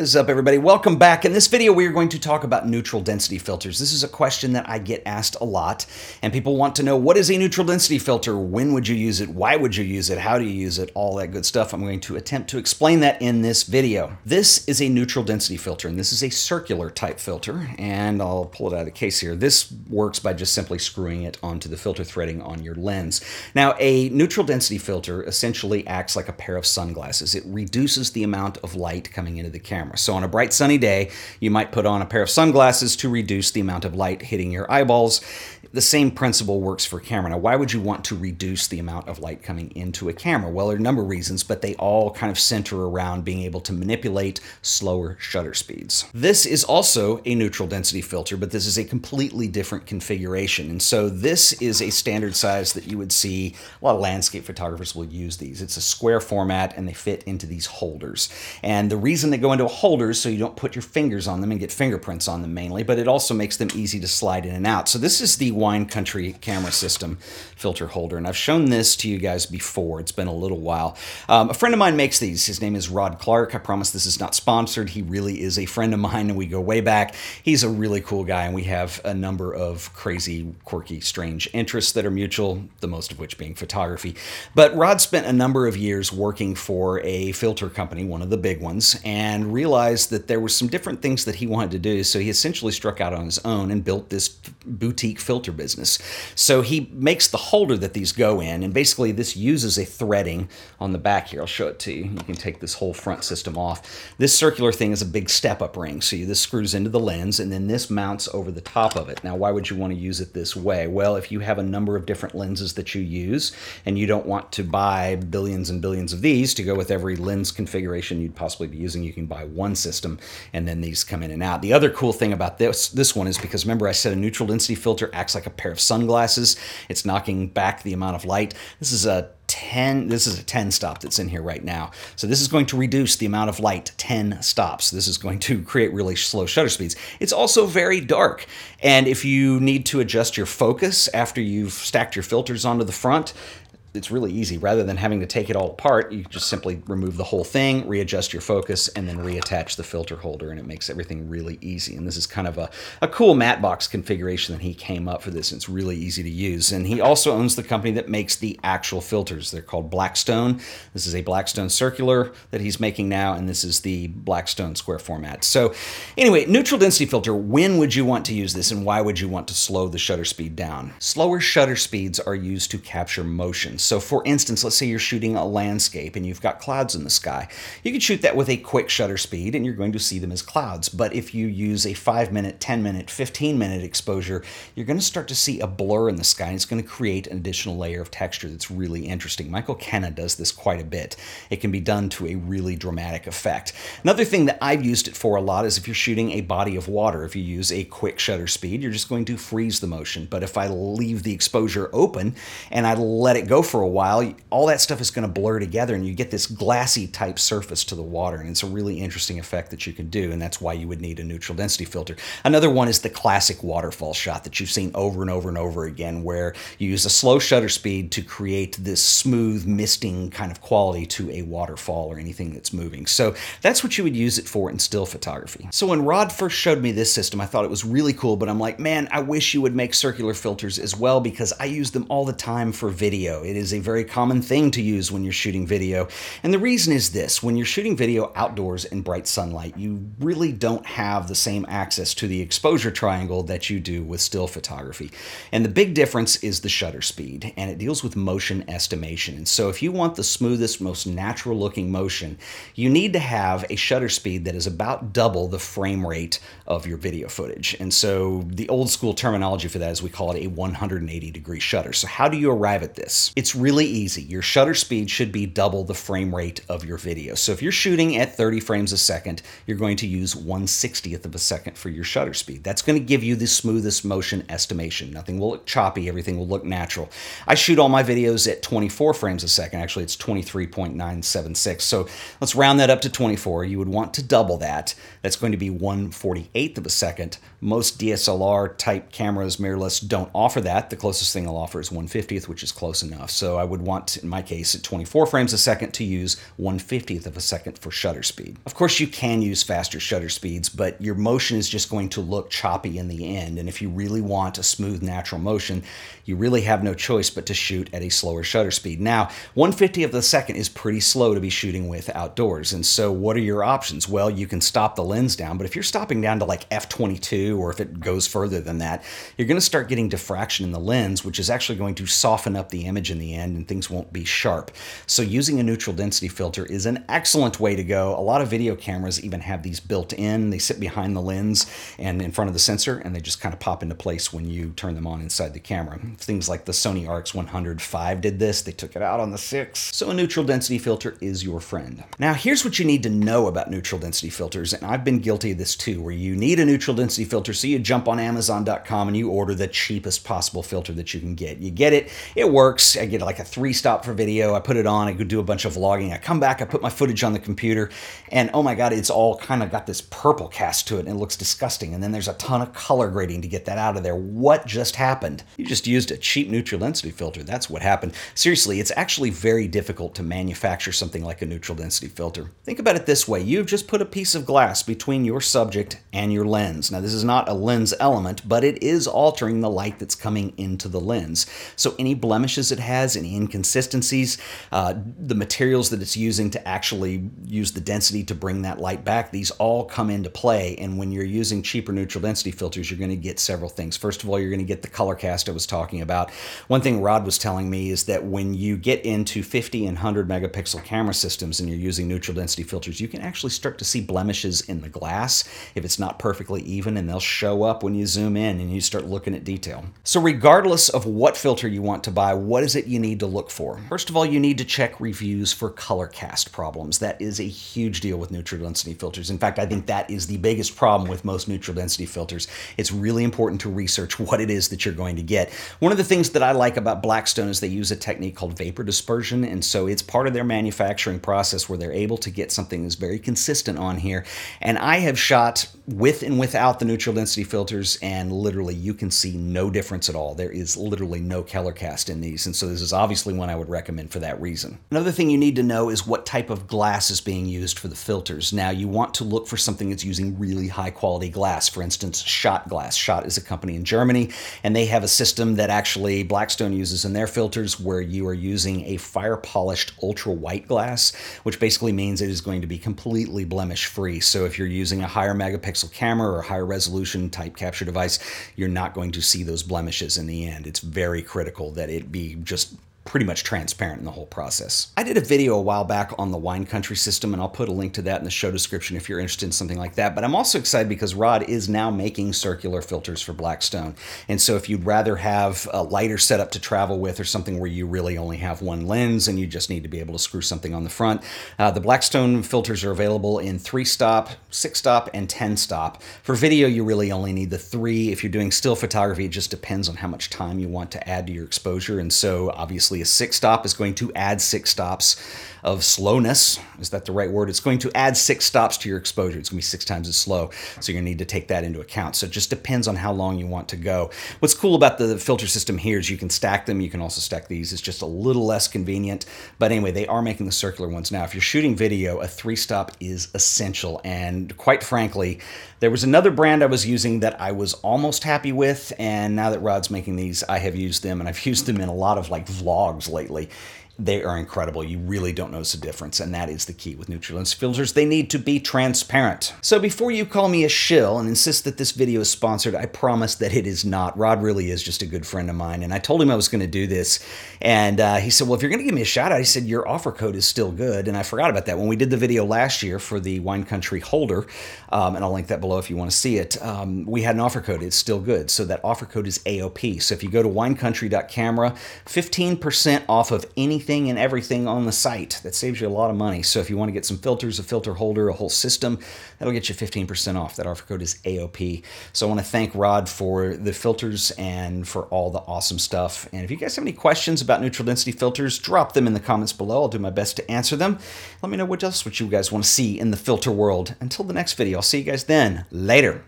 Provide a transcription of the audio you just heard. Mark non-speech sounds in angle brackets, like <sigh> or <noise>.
is up everybody? Welcome back. In this video we are going to talk about neutral density filters. This is a question that I get asked a lot and people want to know what is a neutral density filter? When would you use it? Why would you use it? How do you use it? All that good stuff. I'm going to attempt to explain that in this video. This is a neutral density filter and this is a circular type filter and I'll pull it out of the case here. This works by just simply screwing it onto the filter threading on your lens. Now a neutral density filter essentially acts like a pair of sunglasses. It reduces the amount of light coming into the camera. So on a bright sunny day, you might put on a pair of sunglasses to reduce the amount of light hitting your eyeballs. The same principle works for camera. Now, why would you want to reduce the amount of light coming into a camera? Well, there are a number of reasons, but they all kind of center around being able to manipulate slower shutter speeds. This is also a neutral density filter, but this is a completely different configuration. And so this is a standard size that you would see a lot of landscape photographers will use these. It's a square format and they fit into these holders. And the reason they go into a holders so you don't put your fingers on them and get fingerprints on them mainly, but it also makes them easy to slide in and out. So this is the Wine Country camera system filter holder. And I've shown this to you guys before. It's been a little while. Um, a friend of mine makes these. His name is Rod Clark. I promise this is not sponsored. He really is a friend of mine and we go way back. He's a really cool guy and we have a number of crazy, quirky, strange interests that are mutual, the most of which being photography. But Rod spent a number of years working for a filter company, one of the big ones, and realized that there were some different things that he wanted to do. So he essentially struck out on his own and built this boutique filter business. So he makes the holder that these go in, and basically this uses a threading on the back here. I'll show it to you. You can take this whole front system off. This circular thing is a big step-up ring. So this screws into the lens, and then this mounts over the top of it. Now, why would you want to use it this way? Well, if you have a number of different lenses that you use, and you don't want to buy billions and billions of these to go with every lens configuration you'd possibly be using, you can buy one system, and then these come in and out. The other cool thing about this, this one is because remember I said a neutral density filter acts like a pair of sunglasses. It's knocking back the amount of light. This is a 10 this is a 10 stop that's in here right now so this is going to reduce the amount of light 10 stops this is going to <laughs> create really slow shutter speeds it's also very dark and if you need to adjust your focus after you've stacked your filters onto the front it's really easy. Rather than having to take it all apart, you just simply remove the whole thing, readjust your focus, and then reattach the filter holder, and it makes everything really easy. And this is kind of a, a cool matte box configuration that he came up for this. And it's really easy to use. And he also owns the company that makes the actual filters. They're called Blackstone. This is a Blackstone circular that he's making now, and this is the Blackstone square format. So anyway, neutral density filter, when would you want to use this, and why would you want to slow the shutter speed down? Slower shutter speeds are used to capture motion. So for instance, let's say you're shooting a landscape and you've got clouds in the sky. You can shoot that with a quick shutter speed and you're going to see them as clouds. But if you use a 5 minute, 10 minute, 15 minute exposure, you're going to start to see a blur in the sky and it's going to create an additional layer of texture that's really interesting. Michael Kenna does this quite a bit. It can be done to a really dramatic effect. Another thing that I've used it for a lot is if you're shooting a body of water, if you use a quick shutter speed, you're just going to freeze the motion. But if I leave the exposure open and I let it go for a while, all that stuff is going to blur together and you get this glassy type surface to the water. And it's a really interesting effect that you can do. And that's why you would need a neutral density filter. Another one is the classic waterfall shot that you've seen over and over and over again, where you use a slow shutter speed to create this smooth misting kind of quality to a waterfall or anything that's moving. So that's what you would use it for in still photography. So when Rod first showed me this system, I thought it was really cool, but I'm like, man, I wish you would make circular filters as well because I use them all the time for video. It is a very common thing to use when you're shooting video. And the reason is this when you're shooting video outdoors in bright sunlight, you really don't have the same access to the exposure triangle that you do with still photography. And the big difference is the shutter speed, and it deals with motion estimation. And so, if you want the smoothest, most natural looking motion, you need to have a shutter speed that is about double the frame rate of your video footage. And so, the old school terminology for that is we call it a 180 degree shutter. So, how do you arrive at this? It's really easy. Your shutter speed should be double the frame rate of your video. So if you're shooting at 30 frames a second, you're going to use 1 60th of a second for your shutter speed. That's going to give you the smoothest motion estimation. Nothing will look choppy, everything will look natural. I shoot all my videos at 24 frames a second. Actually, it's 23.976. So let's round that up to 24. You would want to double that. That's going to be 1 48th of a second. Most DSLR type cameras, mirrorless, don't offer that. The closest thing they'll offer is 1 50th, which is close enough. So I would want, in my case, at 24 frames a second to use 150th of a second for shutter speed. Of course, you can use faster shutter speeds, but your motion is just going to look choppy in the end. And if you really want a smooth, natural motion, you really have no choice but to shoot at a slower shutter speed. Now, 150th of a second is pretty slow to be shooting with outdoors. And so what are your options? Well, you can stop the lens down, but if you're stopping down to like f22 or if it goes further than that, you're going to start getting diffraction in the lens, which is actually going to soften up the image in the end and things won't be sharp. So using a neutral density filter is an excellent way to go. A lot of video cameras even have these built in. They sit behind the lens and in front of the sensor and they just kind of pop into place when you turn them on inside the camera. Things like the Sony RX100 V did this. They took it out on the 6. So a neutral density filter is your friend. Now here's what you need to know about neutral density filters and I've been guilty of this too where you need a neutral density filter so you jump on Amazon.com and you order the cheapest possible filter that you can get. You get it, it works. I get like a three stop for video. I put it on, I go do a bunch of vlogging. I come back, I put my footage on the computer, and oh my God, it's all kind of got this purple cast to it and it looks disgusting. And then there's a ton of color grading to get that out of there. What just happened? You just used a cheap neutral density filter. That's what happened. Seriously, it's actually very difficult to manufacture something like a neutral density filter. Think about it this way. You've just put a piece of glass between your subject and your lens. Now, this is not a lens element, but it is altering the light that's coming into the lens. So any blemishes it has, any inconsistencies, uh, the materials that it's using to actually use the density to bring that light back, these all come into play. And when you're using cheaper neutral density filters, you're going to get several things. First of all, you're going to get the color cast I was talking about. One thing Rod was telling me is that when you get into 50 and 100 megapixel camera systems and you're using neutral density filters, you can actually start to see blemishes in the glass if it's not perfectly even, and they'll show up when you zoom in and you start looking at detail. So regardless of what filter you want to buy, what is it you need to look for? First of all, you need to check reviews for color cast problems. That is a huge deal with neutral density filters. In fact, I think that is the biggest problem with most neutral density filters. It's really important to research what it is that you're going to get. One of the things that I like about Blackstone is they use a technique called vapor dispersion, and so it's part of their manufacturing process where they're able to get something that's very consistent on here. And I have shot with and without the neutral density filters, and literally you can see no difference at all. There is literally no color cast in these, and so is obviously one I would recommend for that reason. Another thing you need to know is what type of glass is being used for the filters. Now, you want to look for something that's using really high quality glass. For instance, Schott Glass. Schott is a company in Germany, and they have a system that actually Blackstone uses in their filters where you are using a fire polished ultra white glass, which basically means it is going to be completely blemish free. So if you're using a higher megapixel camera or higher resolution type capture device, you're not going to see those blemishes in the end. It's very critical that it be just pretty much transparent in the whole process. I did a video a while back on the wine country system, and I'll put a link to that in the show description if you're interested in something like that. But I'm also excited because Rod is now making circular filters for Blackstone. And so if you'd rather have a lighter setup to travel with or something where you really only have one lens and you just need to be able to screw something on the front, uh, the Blackstone filters are available in three stop, six stop, and 10 stop. For video, you really only need the three. If you're doing still photography, it just depends on how much time you want to add to your exposure. And so obviously a six stop is going to add six stops of slowness. Is that the right word? It's going to add six stops to your exposure. It's going to be six times as slow. So you're going to need to take that into account. So it just depends on how long you want to go. What's cool about the filter system here is you can stack them. You can also stack these. It's just a little less convenient. But anyway, they are making the circular ones now. If you're shooting video, a three stop is essential. And quite frankly, there was another brand I was using that I was almost happy with. And now that Rod's making these, I have used them and I've <laughs> used them in a lot of like vlogs lately they are incredible. You really don't notice a difference, and that is the key with neutral lens filters. They need to be transparent. So before you call me a shill and insist that this video is sponsored, I promise that it is not. Rod really is just a good friend of mine, and I told him I was going to do this, and uh, he said, well, if you're going to give me a shout out, he said, your offer code is still good, and I forgot about that. When we did the video last year for the Wine Country holder, um, and I'll link that below if you want to see it, um, we had an offer code. It's still good. So that offer code is AOP. So if you go to winecountry.camera, 15% off of anything anything and everything on the site. That saves you a lot of money. So if you want to get some filters, a filter holder, a whole system, that'll get you 15% off. That offer code is AOP. So I want to thank Rod for the filters and for all the awesome stuff. And if you guys have any questions about neutral density filters, drop them in the comments below. I'll do my best to answer them. Let me know what else what you guys want to see in the filter world. Until the next video, I'll see you guys then. Later.